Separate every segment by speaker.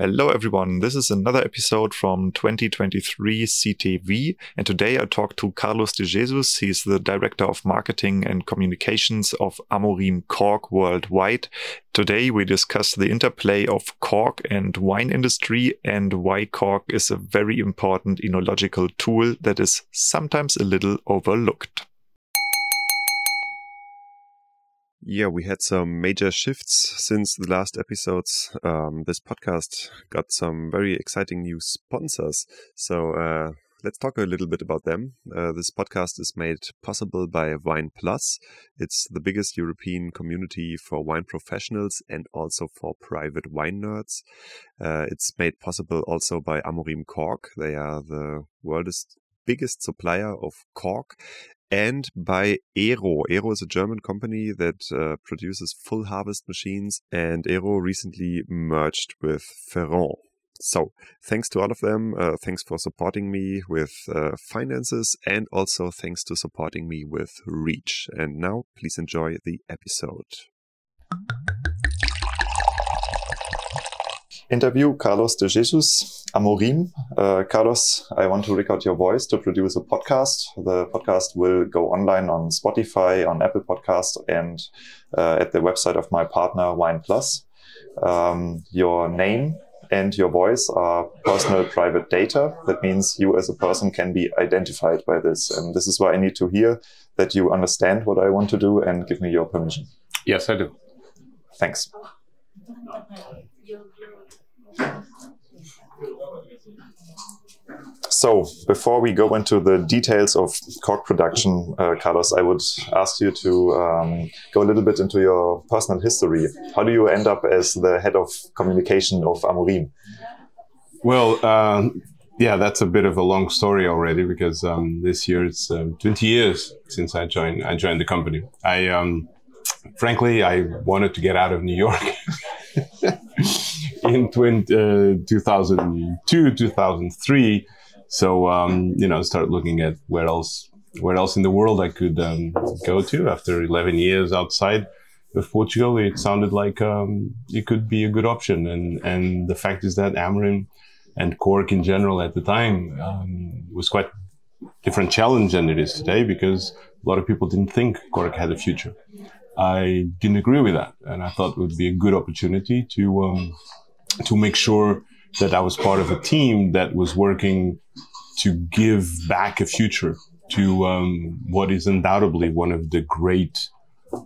Speaker 1: Hello, everyone. This is another episode from 2023 SITEVI. And today I talk to Carlos de Jesus. He's the Director of Marketing and Communications of Amorim Cork Worldwide. Today we discuss the interplay of cork and wine industry and why cork is a very important enological tool that is sometimes a little overlooked.
Speaker 2: Yeah, we had some major shifts since the last episodes. Um, this podcast got some very exciting new sponsors. So uh, let's talk a little bit about them. Uh, this podcast is made possible by Wine Plus. It's the biggest European community for wine professionals and also for private wine nerds. Uh, it's made possible also by Amorim Cork. They are the world's biggest supplier of cork and by Ero. Ero is a German company that uh, produces full harvest machines, and Ero recently merged with Ferron. So, thanks to all of them. Uh, thanks for supporting me with uh, finances, and also thanks to supporting me with reach. And now, please enjoy the episode.
Speaker 1: Interview Carlos de Jesus, Amorim. Uh, Carlos, I want to record your voice to produce a podcast. The podcast will go online on Spotify, on Apple Podcast, and uh, at the website of my partner, Wine Plus. Um, your name and your voice are personal private data. That means you as a person can be identified by this. And this is why I need to hear that you understand what I want to do and give me your permission.
Speaker 3: Yes, I do.
Speaker 1: Thanks. So, before we go into the details of cork production, uh, Carlos, I would ask you to um, go a little bit into your personal history. How do you end up as the head of communication of Amorim?
Speaker 3: Well, uh, yeah, that's a bit of a long story already because um, this year it's um, 20 years since I joined. I joined the company. I, um, frankly, I wanted to get out of New York. in 20, uh, 2002, 2003. So, um, you know, start looking at where else, where else in the world I could um, go to after 11 years outside of Portugal. It sounded like um, it could be a good option. And, and the fact is that Amorim and Cork in general at the time um, was quite different challenge than it is today because a lot of people didn't think Cork had a future. I didn't agree with that, and I thought it would be a good opportunity to um, to make sure that I was part of a team that was working to give back a future to um, what is undoubtedly one of the great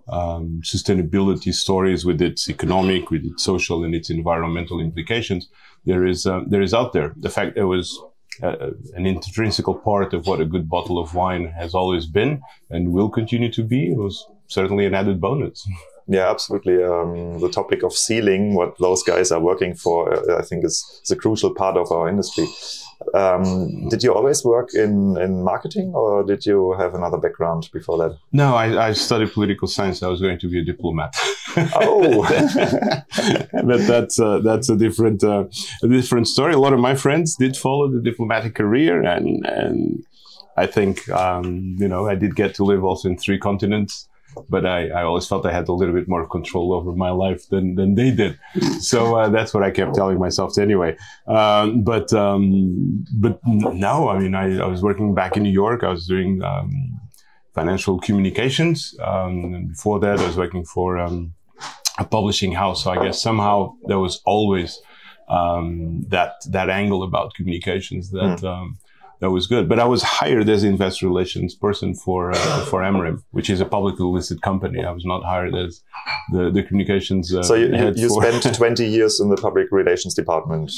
Speaker 3: um, sustainability stories with its economic, with its social, and its environmental implications. There is uh, there is out there. The fact it was uh, an intrinsical part of what a good bottle of wine has always been and will continue to be It was certainly an added bonus.
Speaker 1: Yeah, absolutely. Um, the topic of sealing, what those guys are working for, uh, I think is, is a crucial part of our industry. Um, did you always work in, in marketing or did you have another background before that?
Speaker 3: No, I, I studied political science. I was going to be a diplomat.
Speaker 1: Oh,
Speaker 3: but that's uh, that's a different uh, a different story. A lot of my friends did follow the diplomatic career, and and I think um, you know I did get to live also in three continents but I, I always felt I had a little bit more control over my life than, than they did. So uh, that's what I kept telling myself anyway. Um, but um, but no, I mean, I, I, was working back in New York. I was doing um, financial communications. Um, before that, I was working for um, a publishing house. So I guess somehow there was always um, that that angle about communications that. Mm that was good. But I was hired as investor relations person for uh, for Amorim, which is a publicly listed company. I was not hired as the the communications. Uh,
Speaker 1: so you, you, you spent twenty years in the public relations department.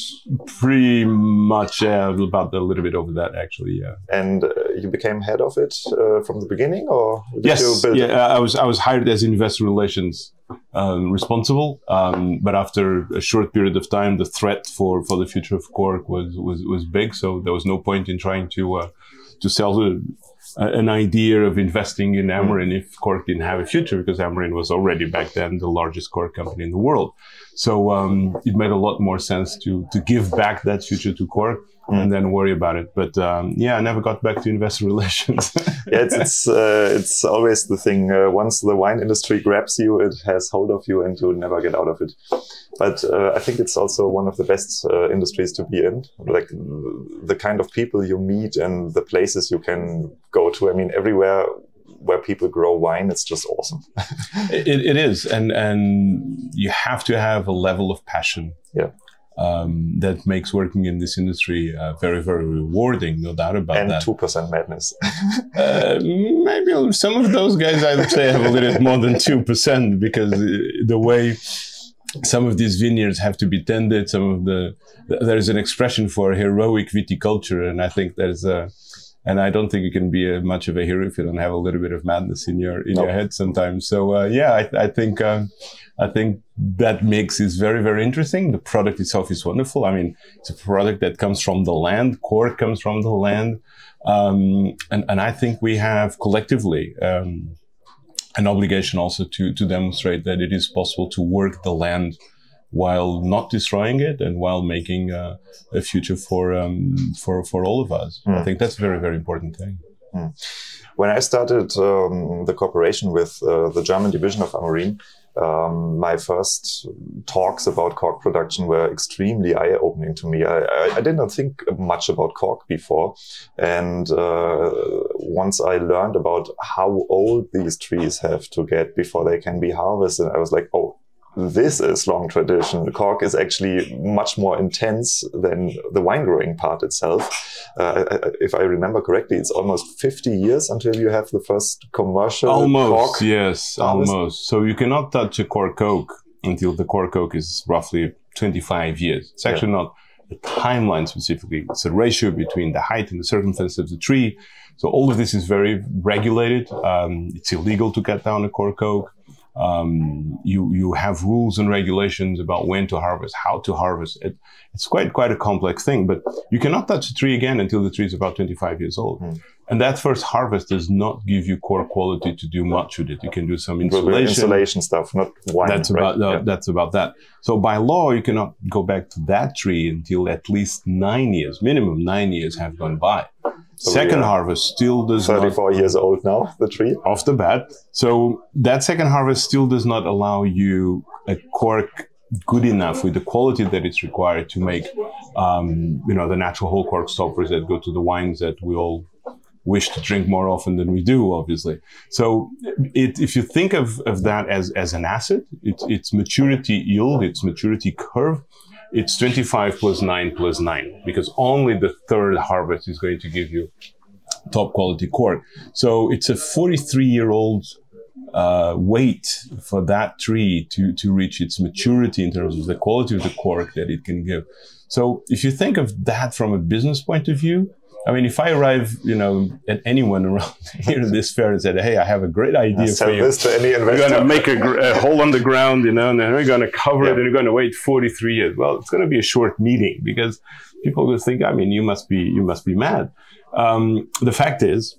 Speaker 3: Pretty much uh, about a little bit over that, actually. Yeah.
Speaker 1: And uh, you became head of it uh, from the beginning, or
Speaker 3: yes, yeah, I was I was hired as investor relations um, responsible. Um, but after a short period of time, the threat for, for the future of Cork was, was, was big. So there was no point in trying to, uh, to sell uh, an idea of investing in Amorim if Cork didn't have a future because Amorim was already back then the largest cork company in the world. So um, it made a lot more sense to, to give back that future to Cork mm. and then worry about it. But um, yeah, I never got back to investor relations.
Speaker 1: yeah, it's it's, uh, it's always the thing. Uh, once the wine industry grabs you, it has hold of you, and you never get out of it. But uh, I think it's also one of the best uh, industries to be in. Like the kind of people you meet and the places you can go to. I mean, everywhere where people grow wine, it's just awesome.
Speaker 3: it, it is, and and you have to have a level of passion.
Speaker 1: Yeah.
Speaker 3: Um, that makes working in this industry uh, very, very rewarding, no doubt about
Speaker 1: and
Speaker 3: that.
Speaker 1: And two percent madness.
Speaker 3: uh, maybe some of those guys, I would say, have a little bit more than two percent because the way some of these vineyards have to be tended, some of the there's an expression for heroic viticulture, and I think there's a and I don't think you can be a, much of a hero if you don't have a little bit of madness in your in nope. your head sometimes. So uh, yeah, I, I think um, I think that mix is very very interesting. The product itself is wonderful. I mean, it's a product that comes from the land. Cork comes from the land, um, and and I think we have collectively. Um, an obligation also to to demonstrate that it is possible to work the land while not destroying it and while making uh, a future for um, for for all of us. Mm. I think that's a very very important thing. Mm.
Speaker 1: When I started um, the cooperation with uh, the German division of Amorim, um, my first talks about cork production were extremely eye-opening to me. I, I, I, did not think much about cork before, and uh, once I learned about how old these trees have to get before they can be harvested, I was like, "Oh, this is long tradition. Cork is actually much more intense than the wine growing part itself. Uh, if I remember correctly, it's almost 50 years until you have the first commercial
Speaker 3: almost, yes, harvest. almost. So you cannot touch a cork oak until the cork oak is roughly 25 years. It's actually yeah. not a timeline specifically. It's a ratio between the height and the circumference of the tree. So all of this is very regulated. Um, it's illegal to cut down a cork oak. Um, you you have rules and regulations about when to harvest, how to harvest. It, it's quite quite a complex thing. But you cannot touch a tree again until the tree is about 25 years old. Mm. And that first harvest does not give you cork quality to do much with it. You can do some insulation,
Speaker 1: insulation stuff, not wine.
Speaker 3: That's
Speaker 1: right?
Speaker 3: about uh, yeah. that's about that. So by law, you cannot go back to that tree until at least nine years, minimum nine years have gone by. So second harvest still does
Speaker 1: 34 not, years old now, the tree.
Speaker 3: Off the bat. So that second harvest still does not allow you a cork good enough with the quality that it's required to make, um, you know, the natural whole cork stoppers that go to the wines that we all wish to drink more often than we do, obviously. So it, if you think of, of that as, as an asset, it's, it's maturity yield, it's maturity curve, it's 25 plus 9 plus 9 because only the third harvest is going to give you top quality cork. So it's a 43 year old uh, wait for that tree to, to reach its maturity in terms of the quality of the cork that it can give. So if you think of that from a business point of view, I mean, if I arrive, you know, at anyone around here in this fair and said, "Hey, I have a great idea for you.
Speaker 1: This to any investor.
Speaker 3: We're going to make a, a, hole on the ground, you know, and then we're going to cover yeah. it, and you're going to wait 43 years." Well, it's going to be a short meeting because people will think, "I mean, you must be you must be mad." Um, the fact is,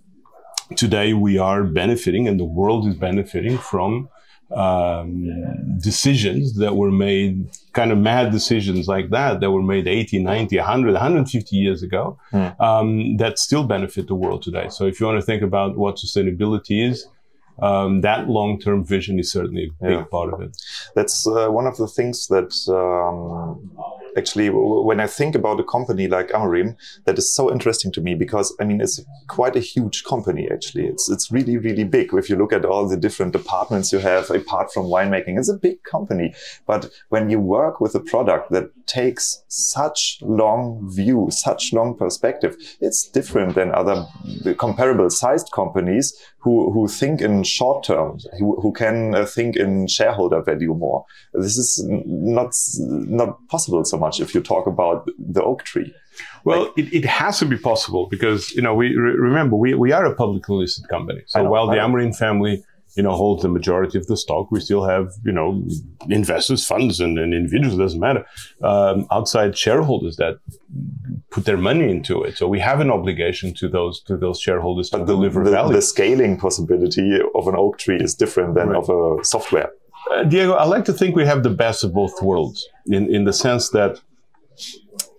Speaker 3: today we are benefiting, and the world is benefiting from um, decisions that were made, kind of mad decisions like that, that were made 80, 90, 100, 150 years ago, mm. um, that still benefit the world today. So if you want to think about what sustainability is, um, that long-term vision is certainly a big yeah. part of it.
Speaker 1: That's uh, one of the things that um, actually, when I think about a company like Amorim, that is so interesting to me because I mean, it's quite a huge company. Actually, it's it's really really big. If you look at all the different departments you have, apart from winemaking, it's a big company. But when you work with a product that takes such long view, such long perspective, it's different than other comparable sized companies who who think in short term, who, who can uh, think in shareholder value more. This is not not possible so much if you talk about the oak tree.
Speaker 3: Well, like, it, it has to be possible because you know we re- remember we, we are a publicly listed company. So know, while the Amorim family you know holds the majority of the stock, we still have you know investors, funds, and, and individuals. It doesn't matter. Um, outside shareholders that put their money into it. So we have an obligation to those to those shareholders to
Speaker 1: but
Speaker 3: deliver
Speaker 1: the,
Speaker 3: value.
Speaker 1: The scaling possibility of an oak tree is different than right. of a software.
Speaker 3: Uh, Diego, I like to think we have the best of both worlds in, in the sense that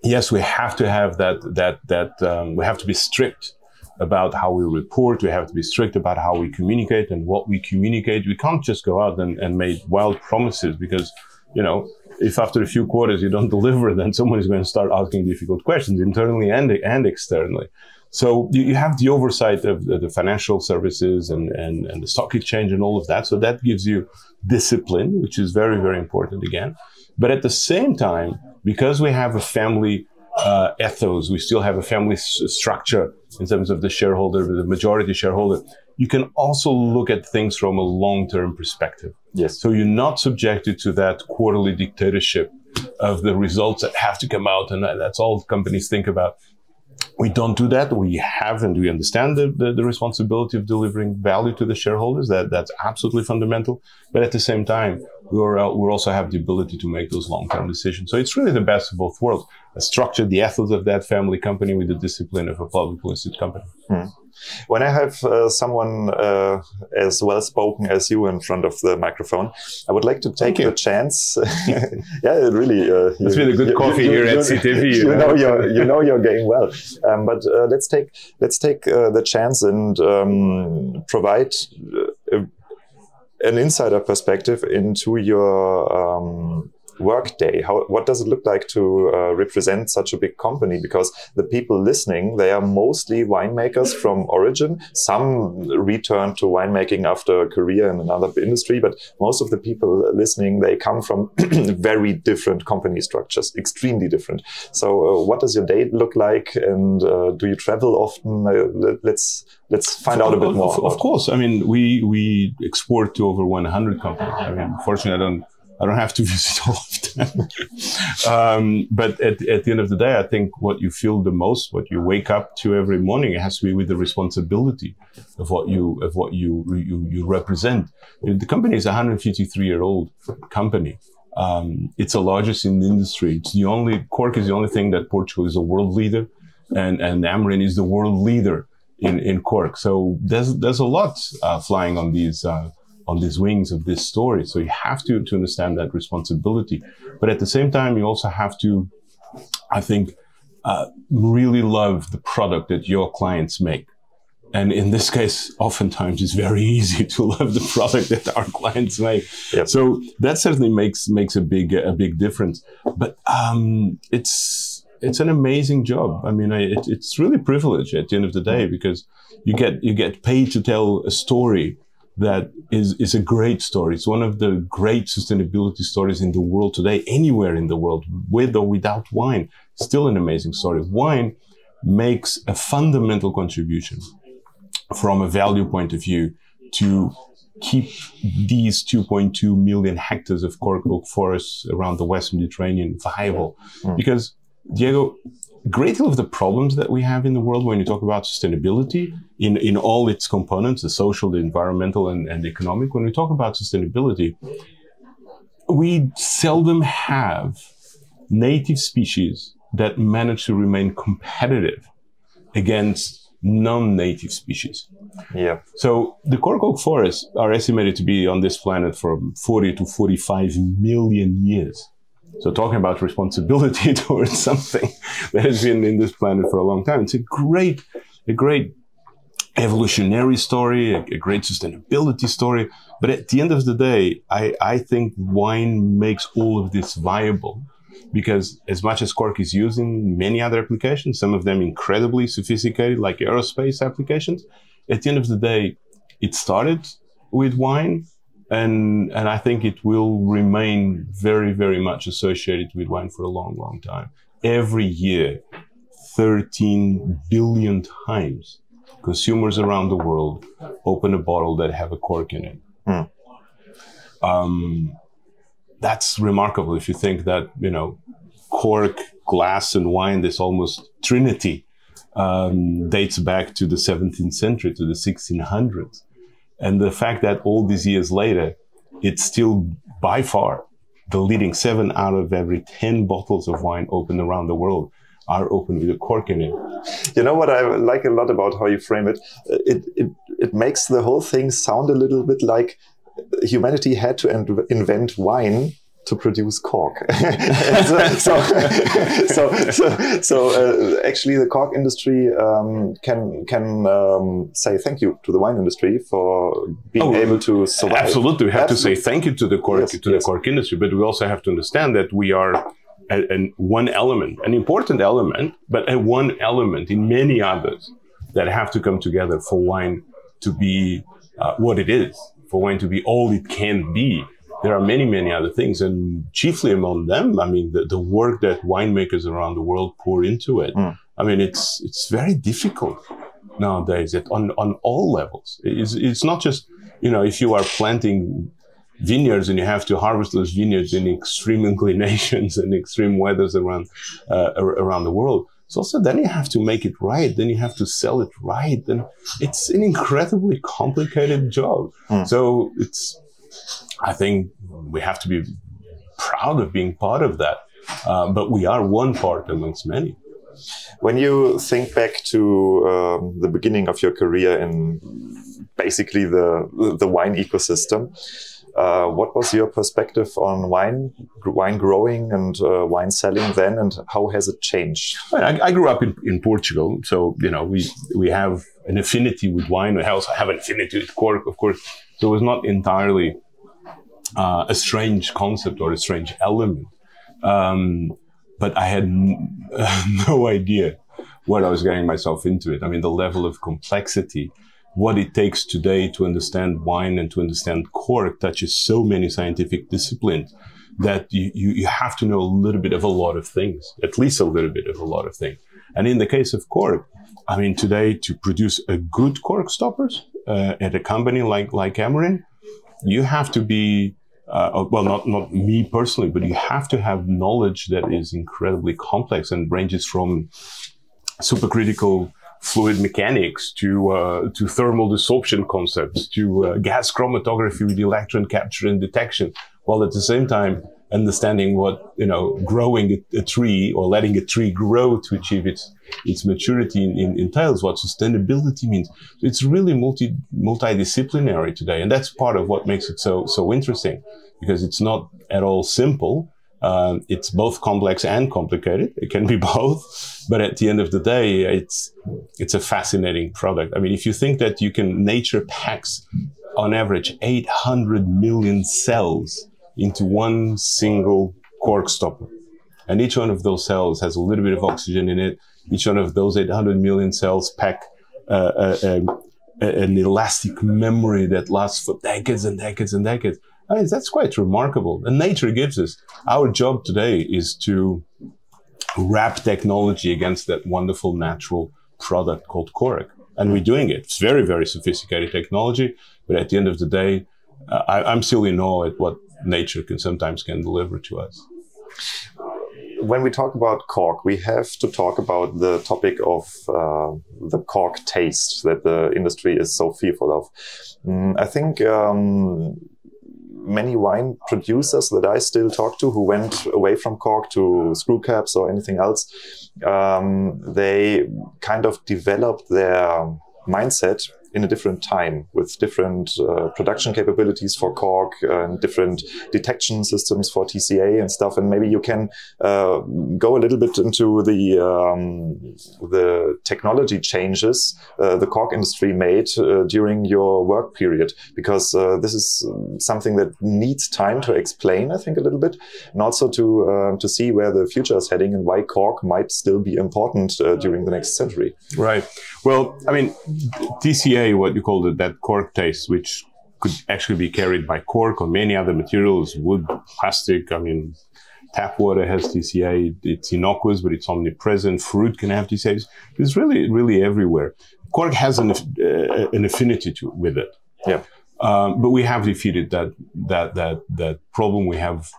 Speaker 3: yes, we have to have that that that um, we have to be strict about how we report. We have to be strict about how we communicate and what we communicate. We can't just go out and, and make wild promises because, you know, if after a few quarters you don't deliver, then someone is going to start asking difficult questions internally and, and externally. So you, you have the oversight of the, the financial services and, and, and the stock exchange and all of that. So that gives you discipline, which is very, very important again. But at the same time, because we have a family uh, ethos, we still have a family s- structure in terms of the shareholder, the majority shareholder. You can also look at things from a long-term perspective.
Speaker 1: Yes.
Speaker 3: So you're not subjected to that quarterly dictatorship of the results that have to come out, and that's all companies think about. We don't do that. We have and we understand the, the, the, responsibility of delivering value to the shareholders. That that's absolutely fundamental. But at the same time, we're, uh, we also have the ability to make those long-term decisions. So it's really the best of both worlds. A structure, the ethos of that family company with the discipline of a public listed company.
Speaker 1: Hmm. When I have uh, someone uh, as well spoken as you in front of the microphone, I would like to take the chance. yeah, really. Uh,
Speaker 3: That's a good you, coffee you, here you, at SITEVI.
Speaker 1: You, know your you know your game well. Um, but uh, let's take let's take uh, the chance and um, provide uh, an insider perspective into your. Um, workday? How what does it look like to uh, represent such a big company? Because the people listening they are mostly winemakers from origin. Some return to winemaking after a career in another industry but most of the people listening they come from very different company structures extremely different. So uh, what does your day look like? And uh, do you travel often? Uh, let's let's find out a bit more
Speaker 3: of, of course. I mean we we export to over 100 companies. I mean fortunately i don't I don't have to visit all of them. um, but at, at the end of the day, I think what you feel the most, what you wake up to every morning, it has to be with the responsibility of what you of what you you, you represent. The company is a 153 year old company. Um, it's the largest in the industry. It's the only Cork is the only thing that Portugal is a world leader, and and Amorim is the world leader in in Cork. So there's there's a lot uh, flying on these. Uh, on these wings of this story. So you have to, to understand that responsibility. But at the same time, you also have to, I think, uh, really love the product that your clients make. And in this case, oftentimes it's very easy to love the product that our clients make. Yep. So that certainly makes makes a big a big difference. But um, it's it's an amazing job. I mean, I, it, it's really privilege at the end of the day because you get you get paid to tell a story that is, is a great story. It's one of the great sustainability stories in the world today, anywhere in the world, with or without wine. Still an amazing story. Wine makes a fundamental contribution from a value point of view to keep these 2.2 million hectares of cork oak forests around the West Mediterranean viable. Mm. Because, Diego, great deal of the problems that we have in the world when you talk about sustainability in, in all its components, the social, the environmental, and, and the economic, when we talk about sustainability, we seldom have native species that manage to remain competitive against non-native species.
Speaker 1: Yeah.
Speaker 3: So the cork oak forests are estimated to be on this planet for 40 to 45 million years. So talking about responsibility towards something that has been in this planet for a long time. It's a great, a great evolutionary story, a, a, great sustainability story. But at the end of the day, I, I think wine makes all of this viable because as much as cork is used in many other applications, some of them incredibly sophisticated, like aerospace applications, at the end of the day, it started with wine and and I think it will remain very very much associated with wine for a long long time. Every year, 13 billion times, consumers around the world open a bottle that have a cork in it. Mm. Um, that's remarkable if you think that you know cork, glass, and wine. This almost trinity um, dates back to the 17th century, to the 1600s. And the fact that all these years later, it's still by far the leading seven out of every 10 bottles of wine opened around the world are open with a cork in it.
Speaker 1: You know what I like a lot about how you frame it? Uh, it, it, it makes the whole thing sound a little bit like humanity had to invent wine to produce cork. so, so, so, so, uh, actually, the cork industry um, can can um, say thank you to the wine industry for being oh, able to survive.
Speaker 3: Absolutely, we have absolutely. to say thank you to the cork yes, to yes. the cork industry, but we also have to understand that we are and one element, an important element, but a one element in many others that have to come together for wine to be uh, what it is, for wine to be all it can be. There are many, many other things, and chiefly among them, I mean, the, the work that winemakers around the world pour into it. Mm. I mean, it's it's very difficult nowadays at, on on all levels. It's, it's not just you know if you are planting vineyards and you have to harvest those vineyards in extreme inclinations and extreme weathers around uh, around the world. So also then you have to make it right. Then you have to sell it right. And it's an incredibly complicated job. Mm. So it's, I think we have to be proud of being part of that. Uh, but we are one part amongst many.
Speaker 1: When you think back to um, the beginning of your career in basically the the wine ecosystem, uh, what was your perspective on wine, wine growing and uh, wine selling then, and how has it changed?
Speaker 3: I, I, grew up in, in Portugal, so you know we we have an affinity with wine. We also have an affinity with cork, of course. So it was not entirely uh, a strange concept or a strange element, um, but I had n- no idea what I was getting myself into. It. I mean, the level of complexity what it takes today to understand wine and to understand cork touches so many scientific disciplines that you, you, you, have to know a little bit of a lot of things, at least a little bit of a lot of things. And in the case of cork, I mean, today to produce a good cork stoppers uh, at a company like, like Amorim, you have to be, uh, well, not, not me personally, but you have to have knowledge that is incredibly complex and ranges from supercritical fluid mechanics to uh, to thermal desorption concepts to uh, gas chromatography with electron capture and detection, while at the same time understanding what you know growing a, tree or letting a tree grow to achieve its its maturity in, in, entails, what sustainability means. It's really multi multidisciplinary today, and that's part of what makes it so so interesting because it's not at all simple. Um, it's both complex and complicated. It can be both, but at the end of the day, it's it's a fascinating product. I mean, if you think that you can, nature packs on average 800 million cells into one single cork stopper, and each one of those cells has a little bit of oxygen in it. Each one of those 800 million cells pack uh, a, a, an elastic memory that lasts for decades and decades and decades. I mean, that's quite remarkable. And nature gives us. Our job today is to wrap technology against that wonderful natural product called cork. And we're doing it. It's very, very sophisticated technology. But at the end of the day, uh, I, am still in awe at what nature can sometimes can deliver to us.
Speaker 1: When we talk about cork, we have to talk about the topic of uh, the cork taste that the industry is so fearful of. Mm, I think um, many wine producers that I still talk to who went away from cork to screw caps or anything else, um, they kind of developed their mindset in a different time with different uh, production capabilities for Cork and different detection systems for TCA and stuff. And maybe you can uh, go a little bit into the um, the technology changes uh, the Cork industry made uh, during your work period, because uh, this is something that needs time to explain, I think, a little bit, and also to uh, to see where the future is heading and why Cork might still be important during the next century.
Speaker 3: Right. Well, I mean, TCA, what you call it, that cork taste, which could actually be carried by cork or many other materials, wood, plastic. I mean, tap water has TCA. It's innocuous, but it's omnipresent. Fruit can have TCA. It's really, really everywhere. Cork has an, uh, an affinity to with it.
Speaker 1: Yeah.
Speaker 3: Um, but we have defeated that that that that problem. We have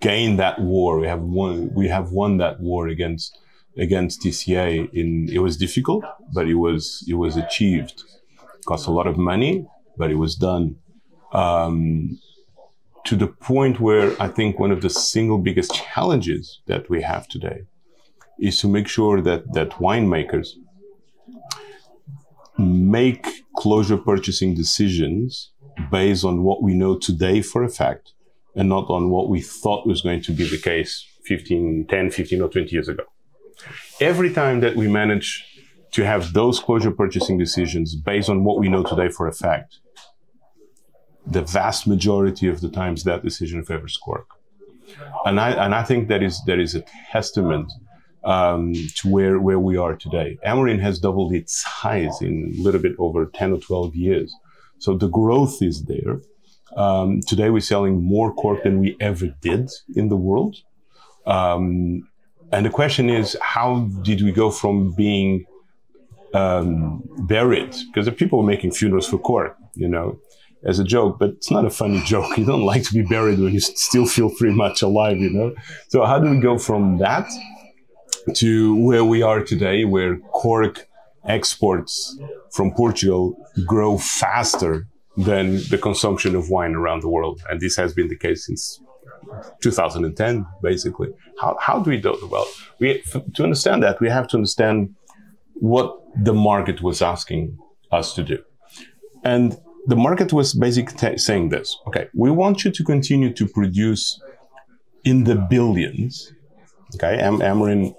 Speaker 3: gained that war. We have won. We have won that war against against TCA in it was difficult, but it was it was achieved. It cost a lot of money, but it was done. Um, to the point where I think one of the single biggest challenges that we have today is to make sure that that winemakers make closure purchasing decisions based on what we know today for a fact and not on what we thought was going to be the case 15, 10, 15 or 20 years ago. Every time that we manage to have those closure purchasing decisions based on what we know today for a fact, the vast majority of the times that decision favors cork. And I, and I think that is, that is a testament um, to where, where we are today. Amorim has doubled its size in a little bit over 10 or 12 years. So the growth is there. Um, today we're selling more cork than we ever did in the world. Um, and the question is, how did we go from being um, buried? Because the people were making funerals for cork, you know, as a joke, but it's not a funny joke. You don't like to be buried when you still feel pretty much alive, you know. So how do we go from that to where we are today, where cork exports from Portugal grow faster than the consumption of wine around the world. And this has been the case since 2010, basically. How, how do we do it? Well, we, to understand that, we have to understand what the market was asking us to do. And the market was basically t- saying this okay, we want you to continue to produce in the billions. Okay, Am- Amorim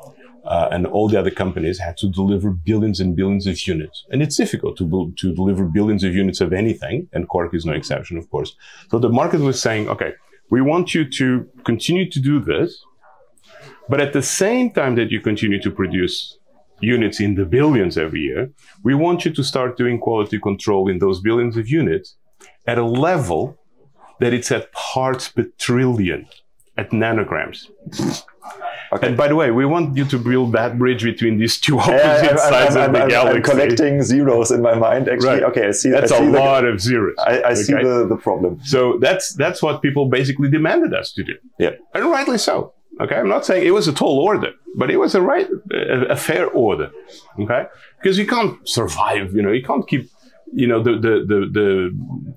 Speaker 3: uh, and all the other companies had to deliver billions and billions of units. And it's difficult to, to deliver billions of units of anything, and Cork is no exception, of course. So the market was saying, okay, we want you to continue to do this, but at the same time that you continue to produce units in the billions every year, we want you to start doing quality control in those billions of units at a level that it's at parts per trillion, at nanograms. Okay. And by the way, we want you to build that bridge between these two opposite yeah, sides I'm, of the
Speaker 1: I'm,
Speaker 3: galaxy.
Speaker 1: I'm collecting zeros in my mind. Actually, right. okay, I see.
Speaker 3: That's
Speaker 1: I see
Speaker 3: a
Speaker 1: the,
Speaker 3: lot of zeros.
Speaker 1: I, I
Speaker 3: okay?
Speaker 1: see the, the problem.
Speaker 3: So that's that's what people basically demanded us to do.
Speaker 1: Yeah,
Speaker 3: and rightly so. Okay, I'm not saying it was a tall order, but it was a right, a, a fair order. Okay, because you can't survive. You know, you can't keep, you know, the the the the,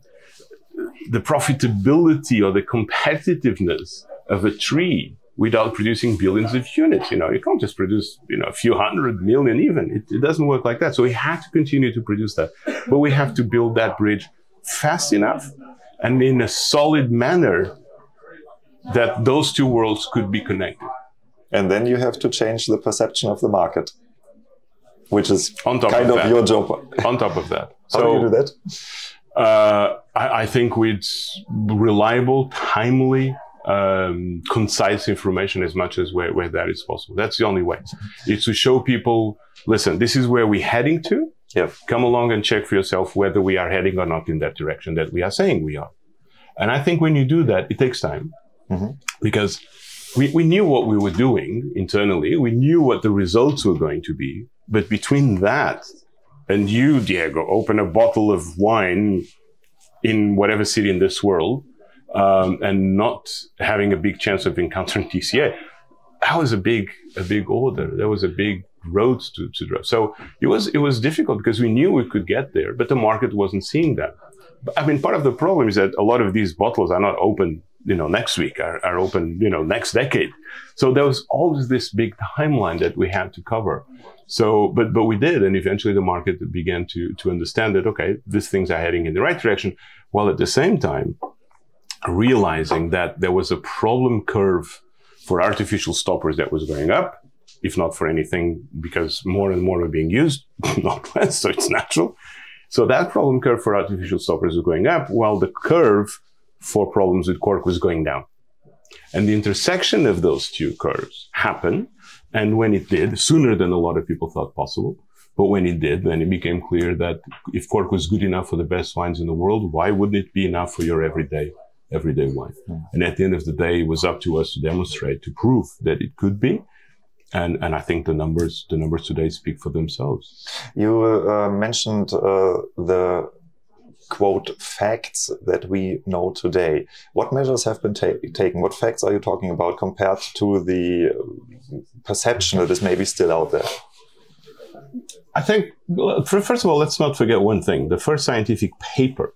Speaker 3: the profitability or the competitiveness of a tree without producing billions of units. You know, you can't just produce, you know, a few hundred million even. It, it doesn't work like that. So we have to continue to produce that. But we have to build that bridge fast enough and in a solid manner that those two worlds could be connected.
Speaker 1: And then you have to change the perception of the market, which is on top kind of, of your job.
Speaker 3: on top of that.
Speaker 1: How so, do you do that?
Speaker 3: Uh, I, I think with reliable, timely, um, concise information as much as where, where that is possible. That's the only way. It's to show people, listen, this is where we're heading to.
Speaker 1: Yep.
Speaker 3: Come along and check for yourself whether we are heading or not in that direction that we are saying we are. And I think when you do that, it takes time mm-hmm. because we, we knew what we were doing internally. We knew what the results were going to be. But between that and you, Diego, open a bottle of wine in whatever city in this world, um, and not having a big chance of encountering TCA. That was a big, a big order. That was a big road to, to drive. So it was, it was difficult because we knew we could get there, but the market wasn't seeing that. I mean, part of the problem is that a lot of these bottles are not open, you know, next week, are, are open, you know, next decade. So there was always this big timeline that we had to cover. So, but, but we did. And eventually the market began to, to understand that, okay, these things are heading in the right direction. While at the same time, realizing that there was a problem curve for artificial stoppers that was going up, if not for anything, because more and more are being used, not less, so it's natural. So that problem curve for artificial stoppers was going up, while the curve for problems with cork was going down. And the intersection of those two curves happened. And when it did, sooner than a lot of people thought possible, but when it did, then it became clear that if cork was good enough for the best wines in the world, why wouldn't it be enough for your everyday everyday life. Mm. And at the end of the day, it was up to us to demonstrate, to prove that it could be. And, and I think the numbers, the numbers today speak for themselves.
Speaker 1: You uh, mentioned uh, the quote facts that we know today. What measures have been ta taken? What facts are you talking about compared to the perception that is maybe still out there?
Speaker 3: I think, first of all, let's not forget one thing. The first scientific paper,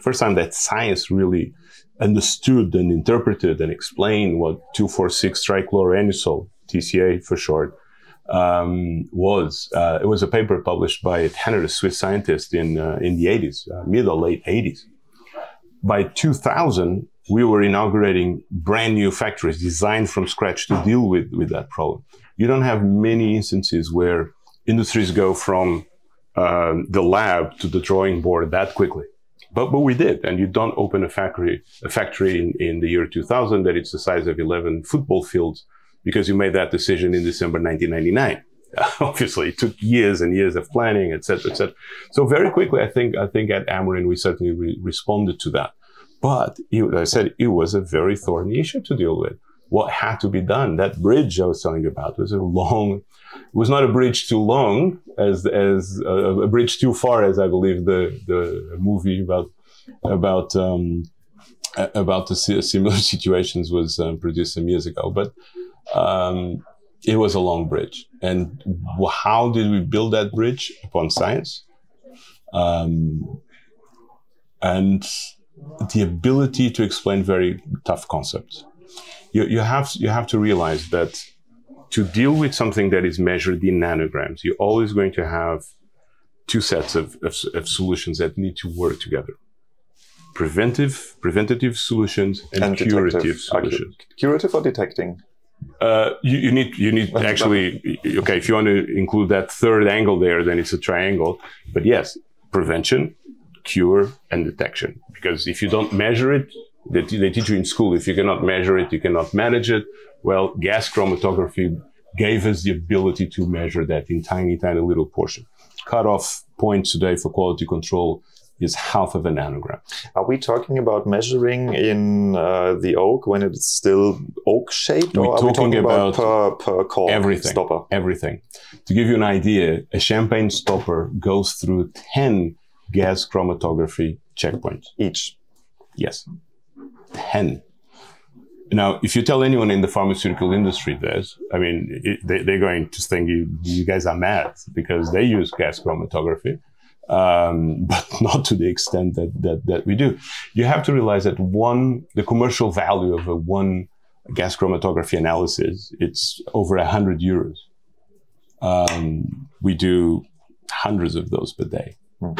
Speaker 3: first time that science really understood and interpreted and explained what 2,4,6 trichloroanisole, TCA for short, um, was. Uh, it was a paper published by a Tanner, a Swiss scientist, in uh, in the 80s, uh, mid or late 80s. By 2000, we were inaugurating brand new factories designed from scratch to deal with, with that problem. You don't have many instances where industries go from um, the lab to the drawing board that quickly. But, but we did. And you don't open a factory, a factory in, in the year 2000 that it's the size of 11 football fields because you made that decision in December 1999. Obviously, it took years and years of planning, et cetera, et cetera. So very quickly, I think, I think at Amorim, we certainly re- responded to that. But it, I said it was a very thorny issue to deal with. What had to be done? That bridge I was telling you about was a long, was not a bridge too long as as uh, a bridge too far as I believe the the movie about about um, about the similar situations was um, produced some years ago. But um, it was a long bridge. And how did we build that bridge upon science? Um, and the ability to explain very tough concepts. You, you, have, you have to realize that to deal with something that is measured in nanograms, you're always going to have two sets of, of, of solutions that need to work together. Preventive, preventative solutions and, and curative solutions.
Speaker 1: Curative or detecting?
Speaker 3: Uh, you, you, need you need actually okay if you want to include that third angle there then it's a triangle but yes prevention cure and detection because if you don't measure it they, they teach you in school if you cannot measure it you cannot manage it well gas chromatography gave us the ability to measure that in tiny tiny little portion cutoff points today for quality control is half of a nanogram.
Speaker 1: Are we talking about measuring in uh, the oak when it's still oak shaped,
Speaker 3: or We're are we talking about,
Speaker 1: about per, per cork
Speaker 3: everything,
Speaker 1: stopper?
Speaker 3: Everything. To give you an idea, a champagne stopper goes through 10 gas chromatography checkpoints.
Speaker 1: Each?
Speaker 3: Yes. 10. Now, if you tell anyone in the pharmaceutical industry this, I mean, it, they, are going to think you, you guys are mad because they use gas chromatography um, but not to the extent that, that, that we do. You have to realize that one, the commercial value of a one gas chromatography analysis, it's over a hundred euros. Um, we do hundreds of those per day, mm.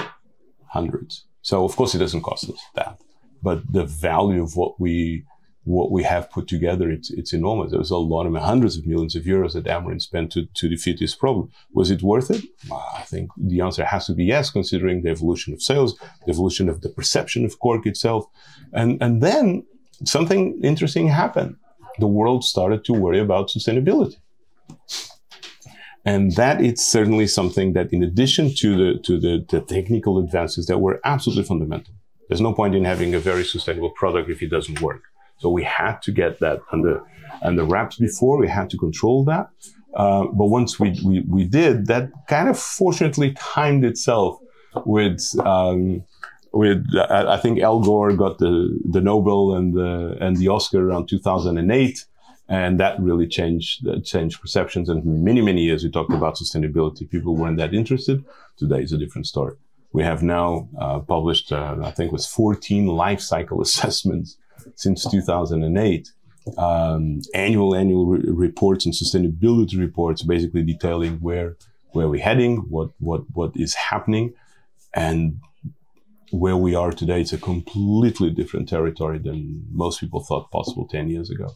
Speaker 3: hundreds. So of course it doesn't cost us that, but the value of what we what we have put together, it's, it's enormous. There was a lot of hundreds of millions of euros that Amorim spent to, to defeat this problem. Was it worth it? I think the answer has to be yes, considering the evolution of sales, the evolution of the perception of cork itself. And, and then something interesting happened. The world started to worry about sustainability. And that is certainly something that in addition to the, to the, the technical advances that were absolutely fundamental, there's no point in having a very sustainable product if it doesn't work. So we had to get that under under wraps before. We had to control that. Uh, but once we, we, we did, that kind of fortunately timed itself with um, with I, I, think Al Gore got the the Nobel and the and the Oscar around 2008, and that really changed uh, changed perceptions. And many many years we talked about sustainability, people weren't that interested. Today is a different story. We have now uh, published, uh, I think, it was 14 life cycle assessments since 2008. Um, annual annual re- reports and sustainability reports, basically detailing where where we're heading, what what what is happening, and where we are today. It's a completely different territory than most people thought possible ten years ago.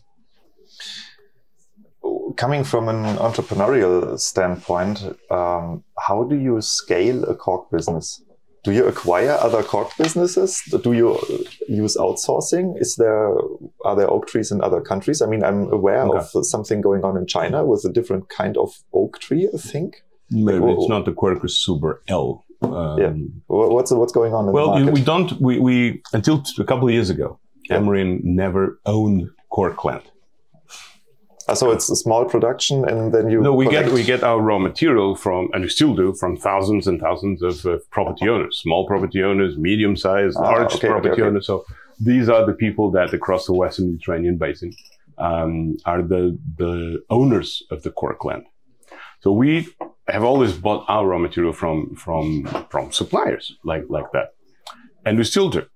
Speaker 1: Coming from an entrepreneurial standpoint, um, how do you scale a cork business? Do you acquire other cork businesses? Do you use outsourcing? Is there are there oak trees in other countries? I mean, I'm aware okay. of something going on in China with a different kind of oak tree. I think
Speaker 3: maybe like, it's not the Quercus suber L.
Speaker 1: Um, yeah. What's what's going on?
Speaker 3: well, we don't. We, we until a couple of years ago, yeah. Amorim never owned cork land.
Speaker 1: Uh, so it's a small production, and then you.
Speaker 3: No, we collect. get we get our raw material from, and we still do, from thousands and thousands of uh, property owners, small property owners, medium sized, ah, large okay, property okay, okay. owners. So these are the people that across the Western Mediterranean basin um, are the the owners of the cork land. So we have always bought our raw material from from from suppliers like like that, and we still do.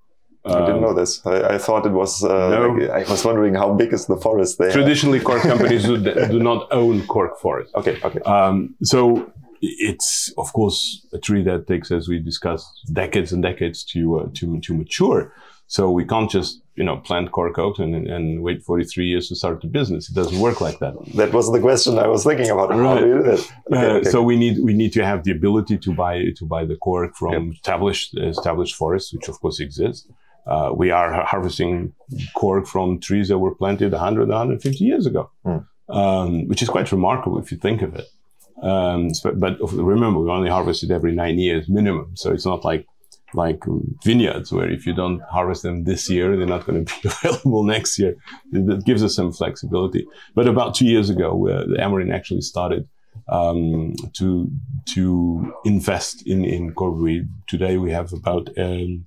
Speaker 1: I didn't know um, this. I, I thought it was. Uh, no. like, I was wondering how big is the forest there.
Speaker 3: Traditionally, cork companies do, do, not own cork forest.
Speaker 1: Okay. Okay.
Speaker 3: Um, so it's of course a tree that takes, as we discussed, decades and decades to uh, to to mature. So we can't just, you know, plant cork oak and, and wait 43 years to start the business. It doesn't work like that.
Speaker 1: That was the question I was thinking about. How
Speaker 3: Right.
Speaker 1: do you do that? Okay,
Speaker 3: Uh,
Speaker 1: okay.
Speaker 3: So we need we need to have the ability to buy to buy the cork from
Speaker 1: Yep.
Speaker 3: established established forests, which of course exist. Uh, we are harvesting cork from trees that were planted 100, 150 years ago,
Speaker 1: Hmm.
Speaker 3: um, which is quite remarkable if you think of it. Um, so- but remember, we only harvest it every nine years minimum, so it's not like like um, vineyards where if you don't harvest them this year, they're not going to be available next year. That gives us some flexibility. But about two years ago, uh, the Amorim actually started um, to to invest in in cork. We, today we have about um,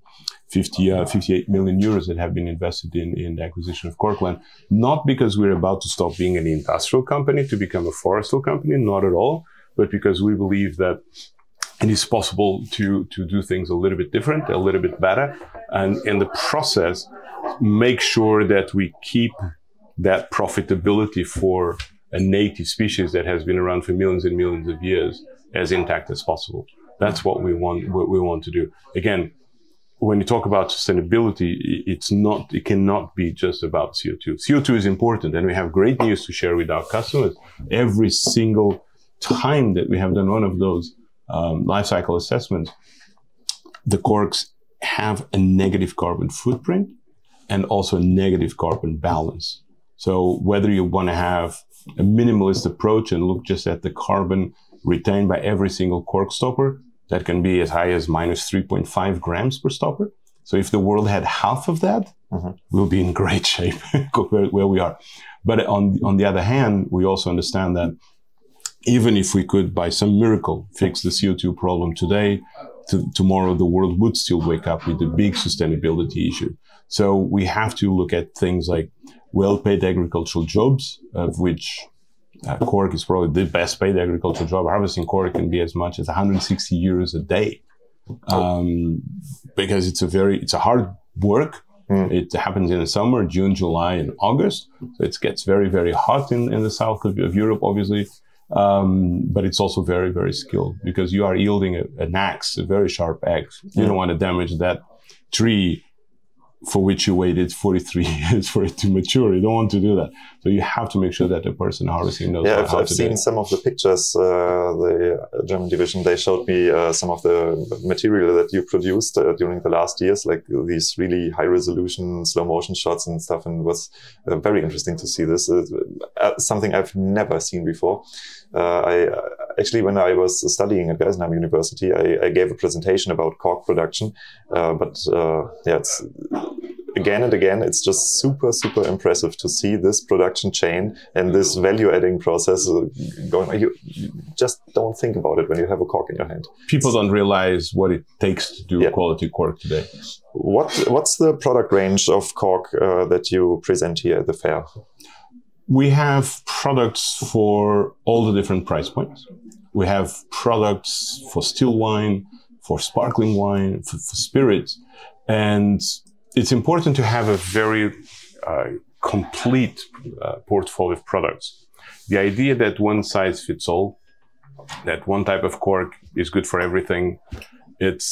Speaker 3: 50, uh, 58 million euros that have been invested in, in the acquisition of Corkland. Not because we're about to stop being an industrial company to become a forestal company, not at all, but because we believe that it is possible to, to do things a little bit different, a little bit better, and in the process, make sure that we keep that profitability for a native species that has been around for millions and millions of years as intact as possible. That's what we want. What we want to do. Again, when you talk about sustainability, it's not. It cannot be just about CO2. CO2 is important, and we have great news to share with our customers. Every single time that we have done one of those um, life cycle assessments, the corks have a negative carbon footprint and also a negative carbon balance. So whether you want to have a minimalist approach and look just at the carbon retained by every single cork stopper, that can be as high as minus 3.5 grams per stopper. So if the world had half of that,
Speaker 1: Mhm.
Speaker 3: we'll be in great shape where we are. But on, on the other hand, we also understand that even if we could, by some miracle, fix the CO2 problem today, to, tomorrow the world would still wake up with a big sustainability issue. So we have to look at things like well-paid agricultural jobs, of which uh, cork is probably the best paid agricultural job. Harvesting cork can be as much as 160 euros a day, um, because it's a very it's a hard work.
Speaker 1: Mm.
Speaker 3: It happens in the summer, June, July, and August. So it gets very, very hot in, in the south of, of Europe, obviously. Um, but it's also very, very skilled because you are yielding a, an axe, a very sharp axe. You
Speaker 1: Mm.
Speaker 3: don't want to damage that tree for which you waited 43 years for it to mature. You don't want to do that. So you have to make sure that the person harvesting knows
Speaker 1: Yeah, I've, I've seen
Speaker 3: it.
Speaker 1: some of the pictures. Uh, the German division they showed me uh, some of the material that you produced uh, during the last years, like these really high resolution slow motion shots and stuff, and it was uh, very interesting to see this. Uh, uh, something I've never seen before. Uh, I actually, when I was studying at Geisenheim University, I, I gave a presentation about cork production, uh, but uh, yeah, it's again and again, it's just super, super impressive to see this production chain and this value adding process uh, going. You, you just don't think about it when you have a cork in your hand.
Speaker 3: People don't realize what it takes to do
Speaker 1: Yeah.
Speaker 3: quality cork today.
Speaker 1: What What's the product range of cork uh, that you present here at the fair?
Speaker 3: We have products for all the different price points. We have products for still wine, for sparkling wine, for, for spirits. And it's important to have a very uh, complete uh, portfolio of products. The idea that one size fits all, that one type of cork is good for everything, it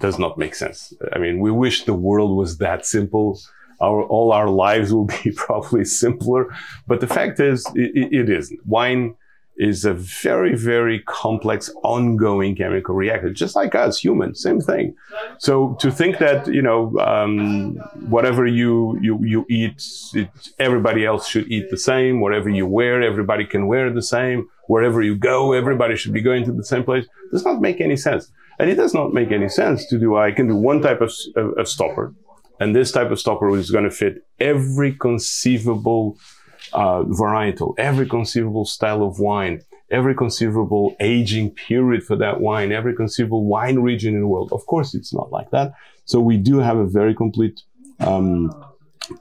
Speaker 3: does not make sense. I mean, we wish the world was that simple. Our, all our lives will be probably simpler, but the fact is, it, it isn't. Wine is a very, very complex, ongoing chemical reaction, just like us, humans, same thing. So to think that you know um, whatever you you you eat, it, everybody else should eat the same. Whatever you wear, everybody can wear the same. Wherever you go, everybody should be going to the same place. Does not make any sense, and it does not make any sense to do. I can do one type of, of, of stopper, and this type of stopper is going to fit every conceivable uh, varietal, every conceivable style of wine, every conceivable aging period for that wine, every conceivable wine region in the world. Of course, it's not like that. So we do have a very complete um,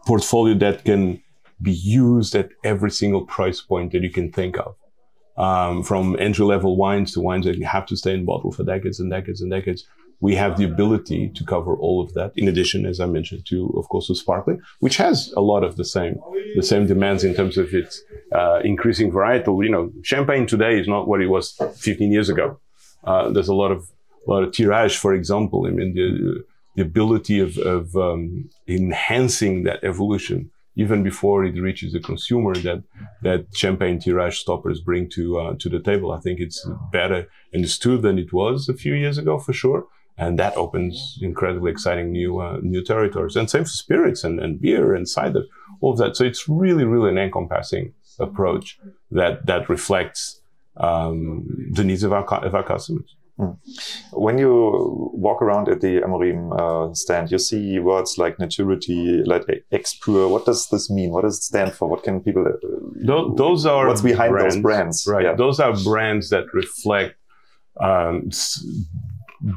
Speaker 3: portfolio that can be used at every single price point that you can think of. Um, from entry level wines to wines that you have to stay in bottle for decades and decades and decades. We have the ability to cover all of that. In addition, as I mentioned, to of course to sparkling, which has a lot of the same the same demands in terms of its uh, increasing varietal. You know, champagne today is not what it was 15 years ago. Uh, there's a lot of a lot of tirage, for example. I mean, the, the ability of, of um, enhancing that evolution even before it reaches the consumer that that champagne tirage stoppers bring to uh, to the table. I think it's better understood than it was a few years ago for sure, and that opens incredibly exciting new uh, new territories. And same for spirits and, and beer and cider, all of that. So it's really really an encompassing approach that that reflects um, the needs of our of our customers.
Speaker 1: Mm. When you walk around at the Amorim uh, stand, you see words like naturity, like X-Pure. What does this mean? What does it stand for? What can people? Uh,
Speaker 3: those, those, are
Speaker 1: what's behind
Speaker 3: brands,
Speaker 1: those brands,
Speaker 3: right?
Speaker 1: Yeah.
Speaker 3: Those are brands that reflect um,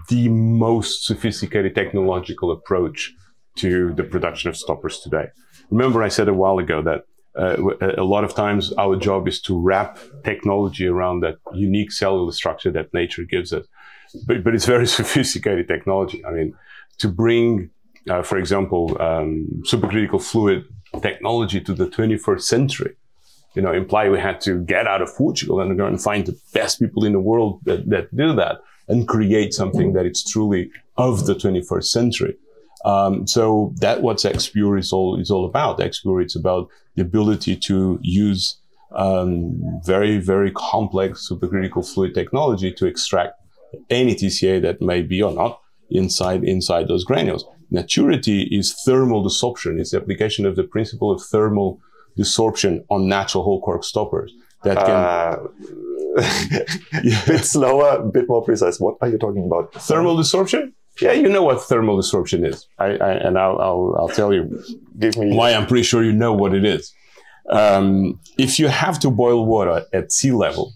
Speaker 3: the most sophisticated technological approach to the production of stoppers today. Remember, I said a while ago that uh, a lot of times our job is to wrap technology around that unique cellular structure that nature gives us. But, but it's very sophisticated technology. I mean, to bring, uh, for example, um, supercritical fluid technology to the 21st century, you know, imply we had to get out of Portugal and go and find the best people in the world that, that do that and create something that is truly of the 21st century. Um, so that what X-Pure is all is all about. X-Pure it's about the ability to use um, very very complex supercritical fluid technology to extract any TCA that may be or not inside inside those granules. Naturity is thermal desorption. It's the application of the principle of thermal desorption on natural whole cork stoppers that can.
Speaker 1: Uh, bit slower, a bit more precise. What are you talking about?
Speaker 3: Thermal desorption? Yeah, you know what thermal desorption is, I, I, and I'll, I'll, I'll tell you
Speaker 1: Give me
Speaker 3: why I'm pretty sure you know what it is. Um, if you have to boil water at sea level,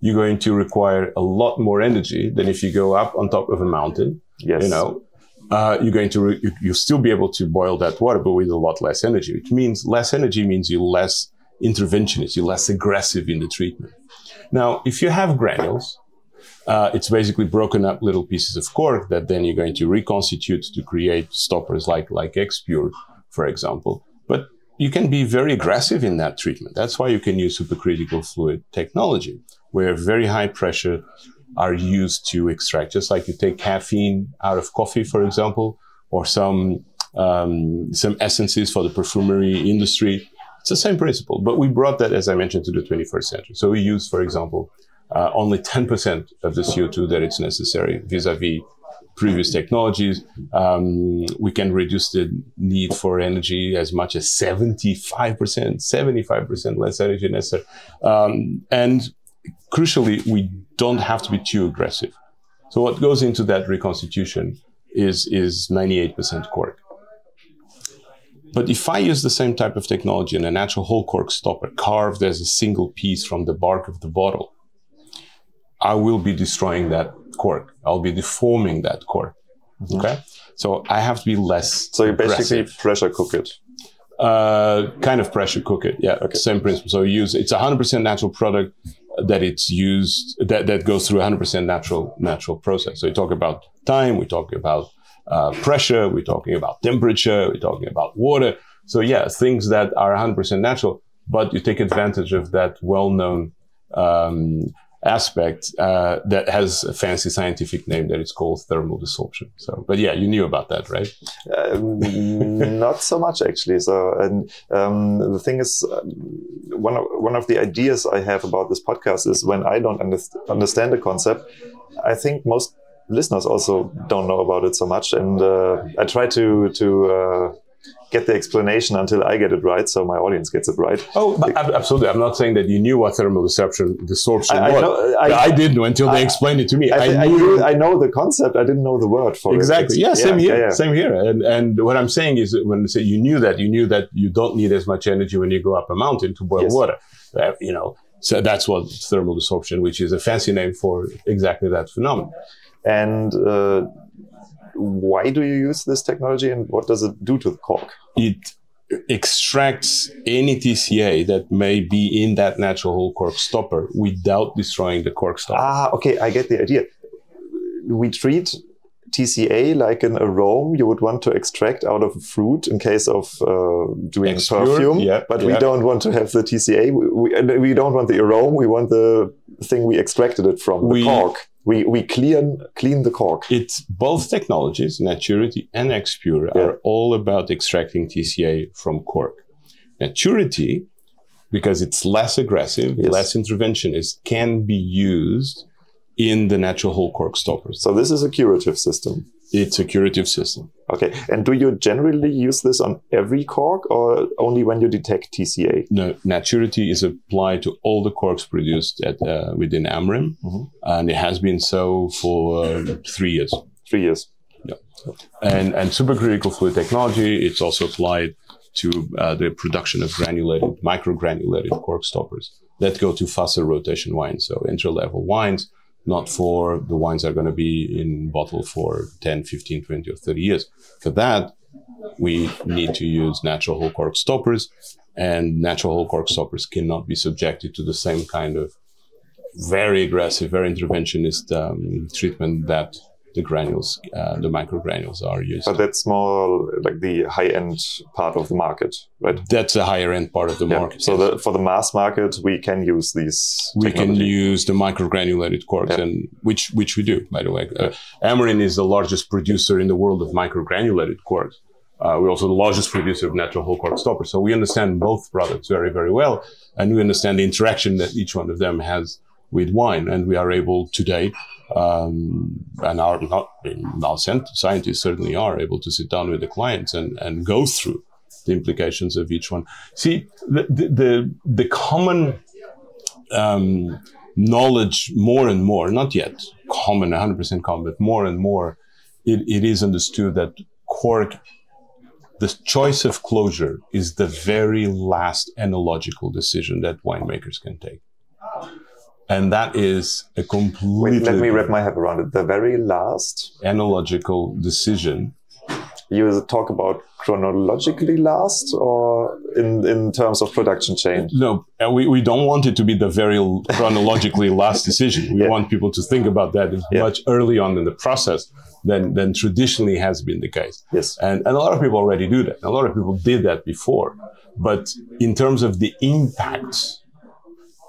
Speaker 3: you're going to require a lot more energy than if you go up on top of a mountain.
Speaker 1: Yes.
Speaker 3: You know, uh, you're going to re- you, you'll still be able to boil that water, but with a lot less energy. Which means less energy means you're less interventionist, you're less aggressive in the treatment. Now, if you have granules, uh, it's basically broken up little pieces of cork that then you're going to reconstitute to create stoppers like like X-Pure, for example. But you can be very aggressive in that treatment. That's why you can use supercritical fluid technology, where very high pressure are used to extract, just like you take caffeine out of coffee, for example, or some um, some essences for the perfumery industry. It's the same principle, but we brought that, as I mentioned, to the 21st century. So we use, for example, uh, only 10% of the CO2 that it's necessary vis-a-vis previous technologies. Um, we can reduce the need for energy as much as 75%, 75% less energy necessary. Um, and crucially, we don't have to be too aggressive. So what goes into that reconstitution is, is 98% cork. But if I use the same type of technology in a natural whole cork stopper carved as a single piece from the bark of the bottle, I will be destroying that cork. I'll be deforming that cork. Mm-hmm. Okay. So I have to be less.
Speaker 1: So you basically
Speaker 3: aggressive.
Speaker 1: pressure cook it.
Speaker 3: Uh, kind of pressure cook it. Yeah.
Speaker 1: Okay.
Speaker 3: Same principle. So you use, it's a hundred percent natural product that it's used, that, that goes through a hundred percent natural, natural process. So you talk about time, we talk about, uh, pressure, we're talking about temperature, we're talking about water. So yeah, things that are 100% natural, but you take advantage of that well-known, um, aspect uh, that has a fancy scientific name that it's called thermal desorption. So, but yeah, you knew about that, right?
Speaker 1: Um, not so much actually. So, and um, the thing is, um, one of one of the ideas I have about this podcast is when I don't underst- understand the concept, I think most listeners also don't know about it so much, and uh, I try to to. Uh, get the explanation until I get it right, so my audience gets it right.
Speaker 3: Oh, but ab- absolutely. I'm not saying that you knew what thermal desorption, desorption
Speaker 1: I- I know- I-
Speaker 3: I, didn't know until they explained it to me.
Speaker 1: I,
Speaker 3: I, knew
Speaker 1: I know the concept. I didn't know the word for
Speaker 3: exactly.
Speaker 1: it.
Speaker 3: Yeah, same here.
Speaker 1: yeah, yeah.
Speaker 3: Same here. And and what I'm saying is, when I say you knew that, you knew that you don't need as much energy when you go up a mountain to boil
Speaker 1: Yes.
Speaker 3: water. Uh, you know, so that's what thermal desorption, which is a fancy name for exactly that phenomenon.
Speaker 1: And uh, why do you use this technology, and what does it do to the cork?
Speaker 3: it extracts any TCA that may be in that natural whole cork stopper without destroying the cork stopper.
Speaker 1: Ah, okay, I get the idea. We treat TCA like an aroma you would want to extract out of a fruit in case of uh, doing
Speaker 3: X-Pure,
Speaker 1: perfume,
Speaker 3: yeah,
Speaker 1: but we don't want to have the TCA. We, we, we don't want the aroma. We want the thing we extracted it from, the
Speaker 3: We-
Speaker 1: cork. We we clean clean the cork.
Speaker 3: It's both technologies, Naturity and Xpure,
Speaker 1: Yeah.
Speaker 3: are all about extracting TCA from cork. Naturity, because it's less aggressive,
Speaker 1: Yes.
Speaker 3: less interventionist, can be used in the natural whole cork stoppers.
Speaker 1: So this is a curative system.
Speaker 3: It's a curative system.
Speaker 1: Okay, and do you generally use this on every cork or only when you detect TCA?
Speaker 3: No, Naturity is applied to all the corks produced at uh, within Amorim,
Speaker 1: Mhm.
Speaker 3: and it has been so for uh, three years.
Speaker 1: Three years. Yeah.
Speaker 3: and and supercritical fluid technology it's also applied to uh, the production of granulated microgranulated cork stoppers that go to faster rotation wines so entry level wines not for the wines that are going to be in bottle for 10 15 20 or 30 years. For that we need to use natural whole cork stoppers and natural whole cork stoppers cannot be subjected to the same kind of very aggressive very interventionist um, treatment that the granules, uh, the microgranules are used.
Speaker 1: But that's more like the high end part of the market, right?
Speaker 3: That's the higher end part of the
Speaker 1: Yeah.
Speaker 3: market.
Speaker 1: So
Speaker 3: yes.
Speaker 1: the, for the mass market, we can use these.
Speaker 3: we can use the microgranulated corks,
Speaker 1: Yeah.
Speaker 3: and which which we do, by the way. Uh, Amorim is the largest producer in the world of microgranulated corks. Uh, we're also the largest producer of natural whole cork stoppers. So we understand both products very, very well, and we understand the interaction that each one of them has with wine. And we are able today, um, and our scientists certainly are able to sit down with the clients and and go through the implications of each one. See, the the the, the common um, knowledge more and more, not yet common, 100% common, but more and more, it, it is understood that cork, the choice of closure is the very last enological decision that winemakers can take. And that is a completely
Speaker 1: Wait, let me wrap my head around it. The very last,
Speaker 3: enological decision.
Speaker 1: you talk about chronologically last or in, in terms of production chain?
Speaker 3: No, we, we don't want it to be the very chronologically last decision. We
Speaker 1: Yeah.
Speaker 3: want people to think about that
Speaker 1: Yeah.
Speaker 3: much early on in the process than, than traditionally has been the case.
Speaker 1: Yes.
Speaker 3: And, and a lot of people already do that. A lot of people did that before. But in terms of the impacts,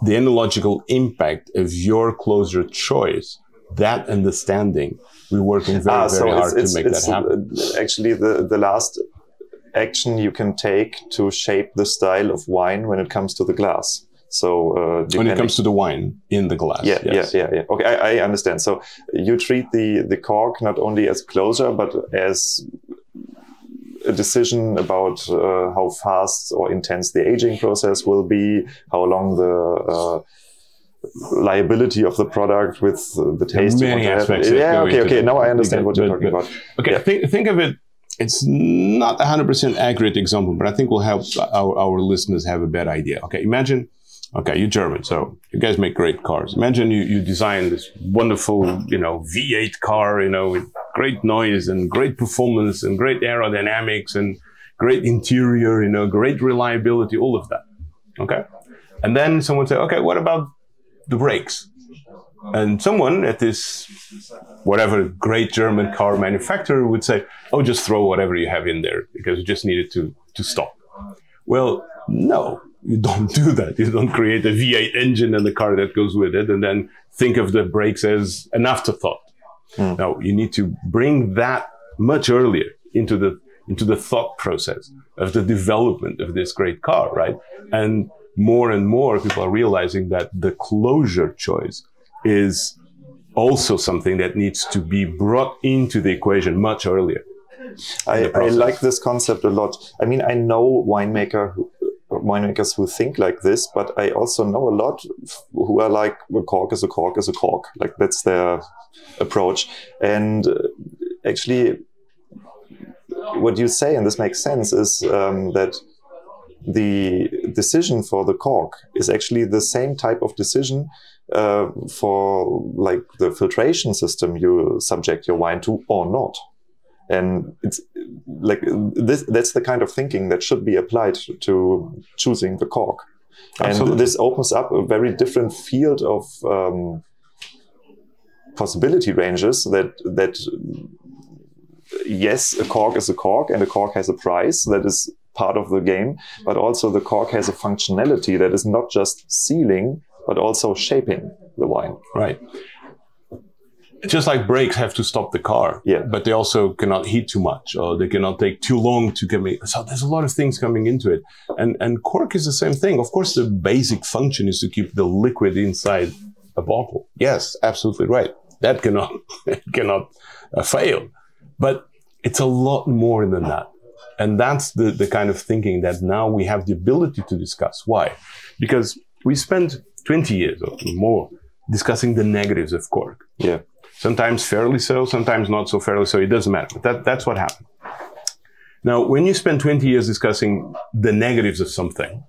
Speaker 3: the enological impact of your closure choice, that understanding, we're working very,
Speaker 1: Ah,
Speaker 3: very hard to make that happen.
Speaker 1: actually the, the last action you can take to shape the style of wine when it comes to the glass. So uh,
Speaker 3: when it comes to the wine in the glass.
Speaker 1: yeah,
Speaker 3: yes.
Speaker 1: yeah, yeah, yeah. Okay, I, I understand. So you treat the the cork not only as closure, but as a decision about uh, how fast or intense the aging process will be, how long the uh, liability of the product with the taste.
Speaker 3: many aspects
Speaker 1: Yeah, okay, okay. Now I understand what you're
Speaker 3: but-
Speaker 1: talking
Speaker 3: but-
Speaker 1: about.
Speaker 3: Okay,
Speaker 1: Yeah.
Speaker 3: think, think of it. It's not a hundred percent accurate example, but I think will help our, our listeners have a better idea. Okay, imagine, okay, you're German, so you guys make great cars. Imagine you, you design this wonderful, you know, V8 car, you know, with great noise and great performance and great aerodynamics and great interior, you know, great reliability, all of that. Okay. And then someone say, okay, what about the brakes? And someone at this whatever great German car manufacturer would say, "Oh, just throw whatever you have in there because you just need it to to stop." Well, no, you don't do that. You don't create a V8 engine and the car that goes with it, and then think of the brakes as an afterthought.
Speaker 1: Hmm.
Speaker 3: No, you need to bring that much earlier into the into the thought process of the development of this great car, right? And more and more people are realizing that the closure choice is also something that needs to be brought into the equation much earlier.
Speaker 1: I, I like this concept a lot. I mean, I know winemaker who, winemakers who think like this, but I also know a lot who are like, a cork is a cork is a cork. Like that's their approach. And uh, actually, what you say, and this makes sense, is um, that the decision for the cork is actually the same type of decision uh, for like the filtration system you subject your wine to or not and it's like this that's the kind of thinking that should be applied to choosing the cork
Speaker 3: Absolutely.
Speaker 1: and this opens up a very different field of um, possibility ranges that that yes a cork is a cork and a cork has a price that is part of the game but also the cork has a functionality that is not just sealing but also shaping the wine
Speaker 3: Right. Just like brakes have to stop the car,
Speaker 1: Yeah.
Speaker 3: but they also cannot heat too much, or they cannot take too long to come in. So there's a lot of things coming into it, and and cork is the same thing. Of course, the basic function is to keep the liquid inside a bottle. Yes, absolutely right. That cannot cannot uh, fail, but it's a lot more than that, and that's the the kind of thinking that now we have the ability to discuss. Why? Because we spent 20 years or more discussing the negatives of cork
Speaker 1: Yeah.
Speaker 3: Sometimes fairly so, sometimes not so fairly so. It doesn't matter. But that, that's what happened. Now, when you spend 20 years discussing the negatives of something,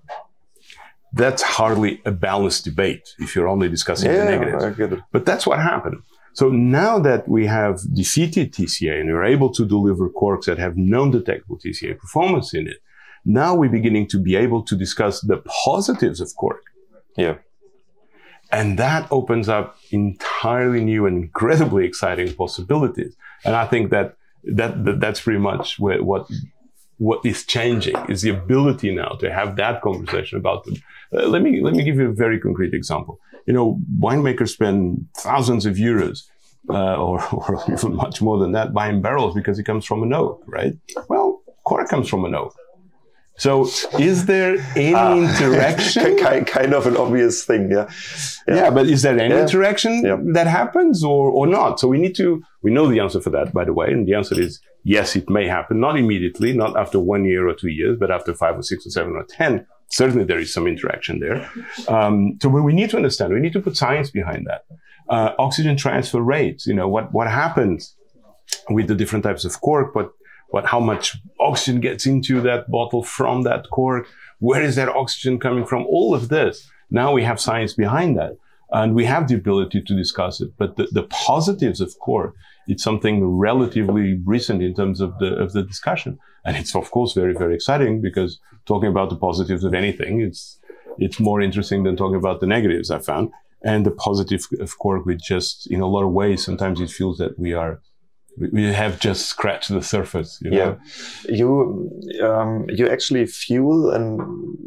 Speaker 3: that's hardly a balanced debate if you're only discussing the negatives.
Speaker 1: I get it.
Speaker 3: But that's what happened. So now that we have defeated TCA and we're able to deliver corks that have non-detectable TCA performance in it, now we're beginning to be able to discuss the positives of cork.
Speaker 1: Yeah.
Speaker 3: And that opens up entirely new and incredibly exciting possibilities. And I think that, that, that that's pretty much where, what, what is changing is the ability now to have that conversation about them. Uh, let me, let me give you a very concrete example. You know, winemakers spend thousands of euros, uh, or, or even much more than that buying barrels because it comes from an oak, right? Well, cork comes from an oak. So is there any
Speaker 1: Ah.
Speaker 3: interaction?
Speaker 1: Kind of an obvious thing. Yeah.
Speaker 3: Yeah. but is there any
Speaker 1: Yeah.
Speaker 3: interaction
Speaker 1: Yeah.
Speaker 3: that happens or, or not? So we need to, we know the answer for that, by the way. And the answer is yes, it may happen, not immediately, not after one year or two years, but after five or six or seven or 10. Certainly there is some interaction there. Um, so we need to understand, we need to put science behind that. Uh, oxygen transfer rates, you know, what, what happens with the different types of cork, but what, how much oxygen gets into that bottle from that cork? Where is that oxygen coming from? All of this. Now we have science behind that and we have the ability to discuss it. But the, the positives of cork, it's something relatively recent in terms of the, of the discussion. And it's of course very, very exciting because talking about the positives of anything, it's, it's more interesting than talking about the negatives I found. And the positive of cork, we just, in a lot of ways, sometimes it feels that we are, we- have just scratched the surface. You know?
Speaker 1: Yeah, you um, you actually fuel and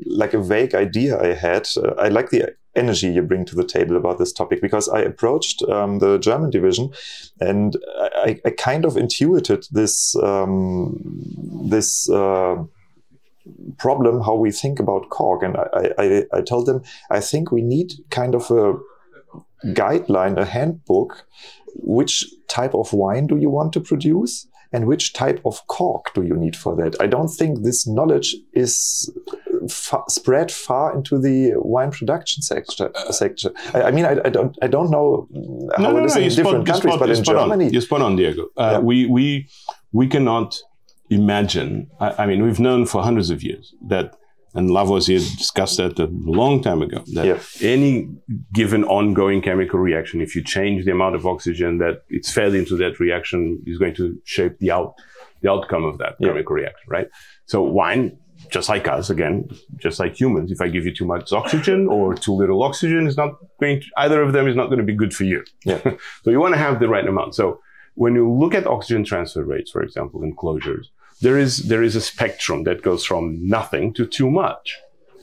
Speaker 1: like a vague idea I had. Uh, I like the energy you bring to the table about this topic because I approached um, the German division and I, I kind of intuited this um, this. Uh, problem how we think about cork and I, I, I told them i think we need kind of a guideline a handbook which type of wine do you want to produce and which type of cork do you need for that i don't think this knowledge is fa- spread far into the wine production sector sector i, I mean I, I don't i don't know how it is in
Speaker 3: you're
Speaker 1: different
Speaker 3: you're
Speaker 1: countries
Speaker 3: spot-
Speaker 1: but in
Speaker 3: spot on.
Speaker 1: germany
Speaker 3: You're spot on, Diego. Uh,
Speaker 1: Yeah.
Speaker 3: We we we cannot imagine. I, I mean, we've known for hundreds of years that, and Lavoisier discussed that a long time ago. That
Speaker 1: Yeah.
Speaker 3: any given ongoing chemical reaction, if you change the amount of oxygen that it's fed into that reaction, is going to shape the out the outcome of that
Speaker 1: Yeah.
Speaker 3: chemical reaction, right? So wine. Just like us, again, just like humans, if I give you too much oxygen or too little oxygen, is not going to, either of them is not going to be good for you.
Speaker 1: Yeah.
Speaker 3: So you want to have the right amount. So when you look at oxygen transfer rates, for example, in closures, there is there is a spectrum that goes from nothing to too much.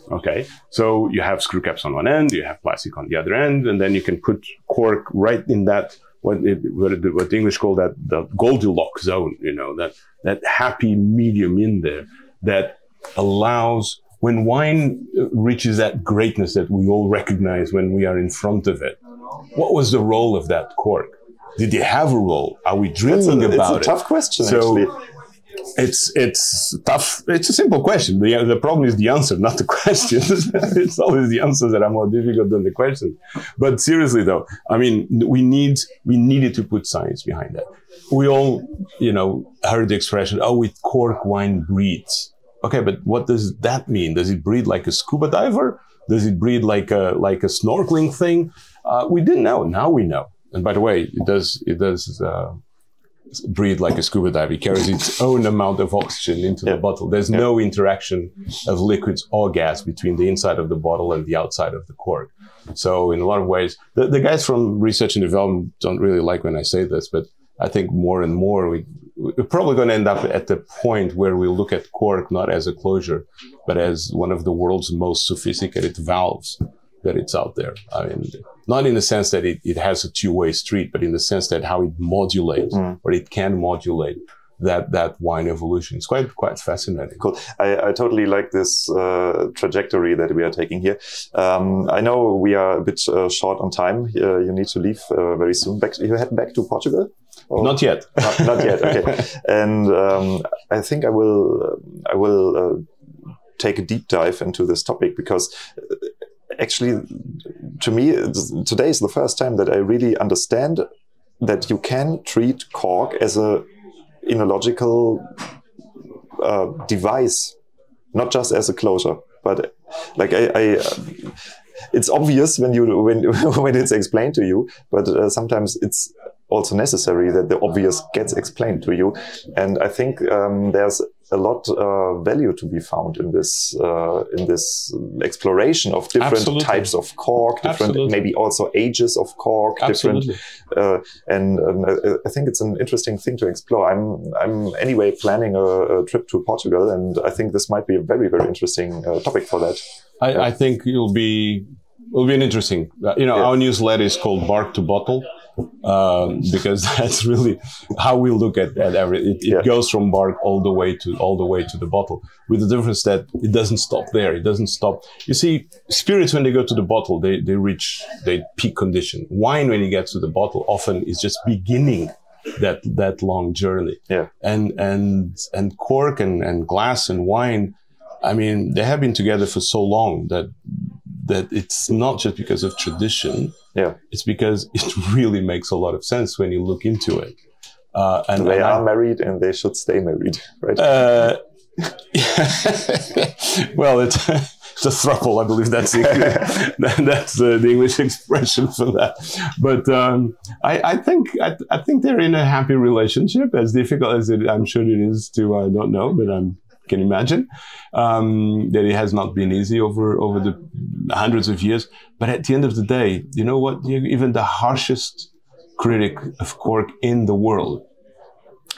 Speaker 3: Okay, so you have screw caps on one end, you have plastic on the other end, and then you can put cork right in that what it, what, it, what the English call that the Goldilocks zone. You know that that happy medium in there that allows when wine reaches that greatness that we all recognize when we are in front of it. What was the role of that cork? Did they have a role? Are we mm,
Speaker 1: it's a,
Speaker 3: dreaming
Speaker 1: it's
Speaker 3: about
Speaker 1: a
Speaker 3: it?
Speaker 1: tough question
Speaker 3: So-
Speaker 1: actually
Speaker 3: it's it's tough. It's a simple question. The, the problem is the answer, not the question. it's always the answers that are more difficult than the questions. But seriously, though, I mean, we need we needed to put science behind that. We all, you know, heard the expression, "Oh, with cork wine breeds." Okay, but what does that mean? Does it breed like a scuba diver? Does it breed like a like a snorkeling thing? Uh, we didn't know. Now we know. And by the way, it does it does. Uh, breathe like a scuba diver. It carries its own amount of oxygen into
Speaker 1: Yeah.
Speaker 3: the bottle. There's no interaction of liquids or gas between the inside of the bottle and the outside of the cork. So in a lot of ways, the, the guys from research and development don't really like when I say this, but I think more and more we, we're probably going to end up at the point where we look at cork not as a closure, but as one of the world's most sophisticated valves that it's out there. I mean, not in the sense that it, it has a two-way street, but in the sense that how it modulates
Speaker 1: Mm.
Speaker 3: or it can modulate that that wine evolution. It's quite quite fascinating.
Speaker 1: Cool. I, I totally like this uh, trajectory that we are taking here. Um, I know we are a bit uh, short on time. Uh, you need to leave uh, very soon. Back, you head back to Portugal? Or-
Speaker 3: Not yet.
Speaker 1: not, not yet. Okay. and um, I think I will. I will uh, take a deep dive into this topic because actually, to me, today is the first time that I really understand that you can treat cork as a enological uh, device, not just as a closure, but like I. I it's obvious when you when when it's explained to you, but uh, sometimes it's also necessary that the obvious gets explained to you. And I think um, there's a lot uh, value to be found in this uh, in this exploration of different
Speaker 3: Absolutely.
Speaker 1: types of cork, different
Speaker 3: Absolutely.
Speaker 1: maybe also ages of cork,
Speaker 3: Absolutely.
Speaker 1: different uh, and, and I, I think it's an interesting thing to explore. I'm I'm anyway planning a, a trip to Portugal, and I think this might be a very very interesting uh, topic for that.
Speaker 3: I, I think it'll be it'll be an interesting. Uh, you know,
Speaker 1: Yeah.
Speaker 3: our newsletter is called Bark to Bottle um, because that's really how we look at, at every. It, it
Speaker 1: Yeah.
Speaker 3: goes from bark all the way to all the way to the bottle, with the difference that it doesn't stop there. It doesn't stop. You see, spirits when they go to the bottle, they they reach they peak condition. Wine when it gets to the bottle often is just beginning that that long journey
Speaker 1: Yeah,
Speaker 3: and and and cork and, and glass and wine i mean they have been together for so long that that it's not just because of tradition
Speaker 1: yeah.
Speaker 3: it's because it really makes a lot of sense when you look into it uh, and,
Speaker 1: They
Speaker 3: and
Speaker 1: are
Speaker 3: I-
Speaker 1: married, and they should stay married, right?
Speaker 3: uh, well, it's, it's a thruple. I believe that's the, that's uh, the English expression for that. But um, I, I think I, I think they're in a happy relationship. As difficult as it, I'm sure it is to I don't know, but I can imagine um, that it has not been easy over over the hundreds of years. But at the end of the day, you know what? Even the harshest critic of cork in the world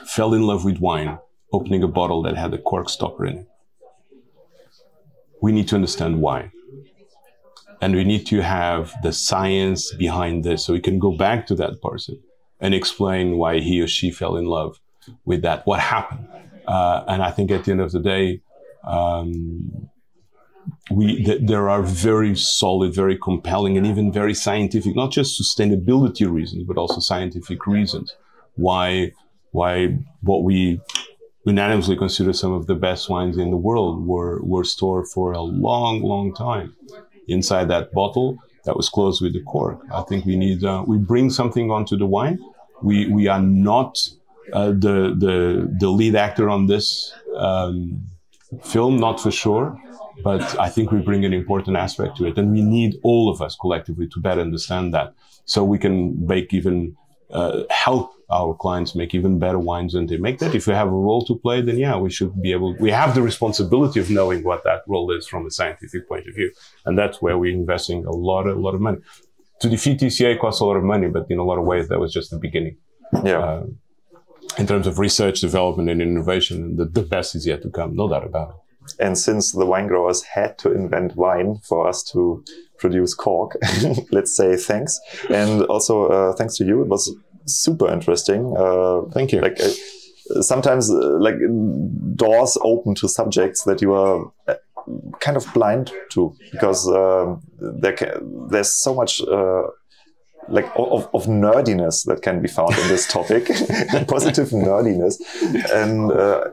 Speaker 3: fell in love with wine opening a bottle that had a cork stopper in it. We need to understand why. And we need to have the science behind this so we can go back to that person and explain why he or she fell in love with that, what happened. Uh, and I think at the end of the day, um, we th- there are very solid, very compelling, and even very scientific, not just sustainability reasons, but also scientific reasons why why what we unanimously consider some of the best wines in the world were were stored for a long, long time inside that bottle that was closed with the cork. I think we need uh, we bring something onto the wine. We we are not uh, the the the lead actor on this um, film, not for sure. But I think we bring an important aspect to it, and we need all of us collectively to better understand that, so we can make even uh, help our clients make even better wines than they make that. If we have a role to play, then yeah, we should be able. We have the responsibility of knowing what that role is from a scientific point of view, and that's where we're investing a lot, a lot of money. To defeat TCA costs a lot of money, but in a lot of ways, that was just the beginning.
Speaker 1: Yeah.
Speaker 3: Uh, in terms of research, development, and innovation, the, the best is yet to come, no doubt about it.
Speaker 1: And since the wine growers had to invent wine for us to produce cork, let's say thanks. And also uh, thanks to you. It was super interesting. Uh,
Speaker 3: Thank you.
Speaker 1: like uh, sometimes uh, like doors open to subjects that you are uh, kind of blind to because um, there ca- there's so much uh, like of, of nerdiness that can be found in this topic positive nerdiness and uh,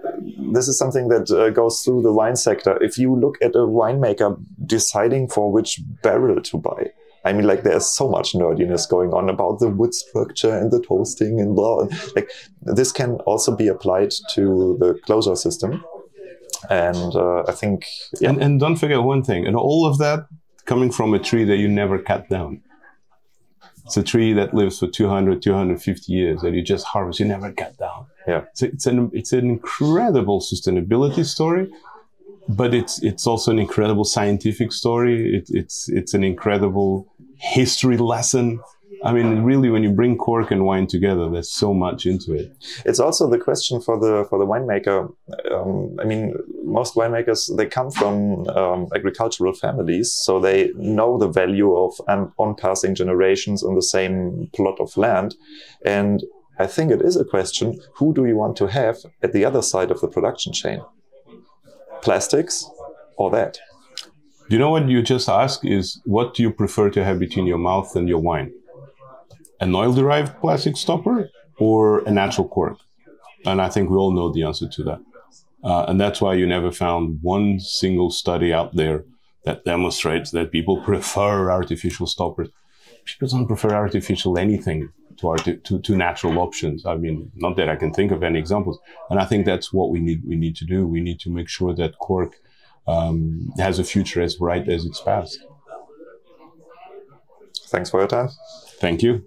Speaker 1: this is something that uh, goes through the wine sector if you look at a winemaker deciding for which barrel to buy I mean, like there's so much nerdiness going on about the wood structure and the toasting and blah. Like this can also be applied to the closure system. And uh, I think, yeah,
Speaker 3: And, and don't forget one thing, and all of that coming from a tree that you never cut down. It's a tree that lives for 200, 250 years that you just harvest, you never cut down.
Speaker 1: Yeah.
Speaker 3: It's, it's, an, it's an incredible sustainability story, but it's, it's also an incredible scientific story. It, it's, it's an incredible history lesson. I mean, really, when you bring cork and wine together, there's so much into it.
Speaker 1: It's also the question for the for the winemaker. Um, I mean, most winemakers they come from um, agricultural families, so they know the value of um, on passing generations on the same plot of land, and I think it is a question: who do you want to have at the other side of the production chain? Plastics or that?
Speaker 3: Do you know what you just asked? Is what do you prefer to have between your mouth and your wine? An oil derived plastic stopper or a natural cork? And I think we all know the answer to that. Uh, and that's why you never found one single study out there that demonstrates that people prefer artificial stoppers. People don't prefer artificial anything to, arti- to, to natural options. I mean, not that I can think of any examples. And I think that's what we need, we need to do. We need to make sure that cork um, has a future as bright as its past.
Speaker 1: Thanks for your time.
Speaker 3: Thank you.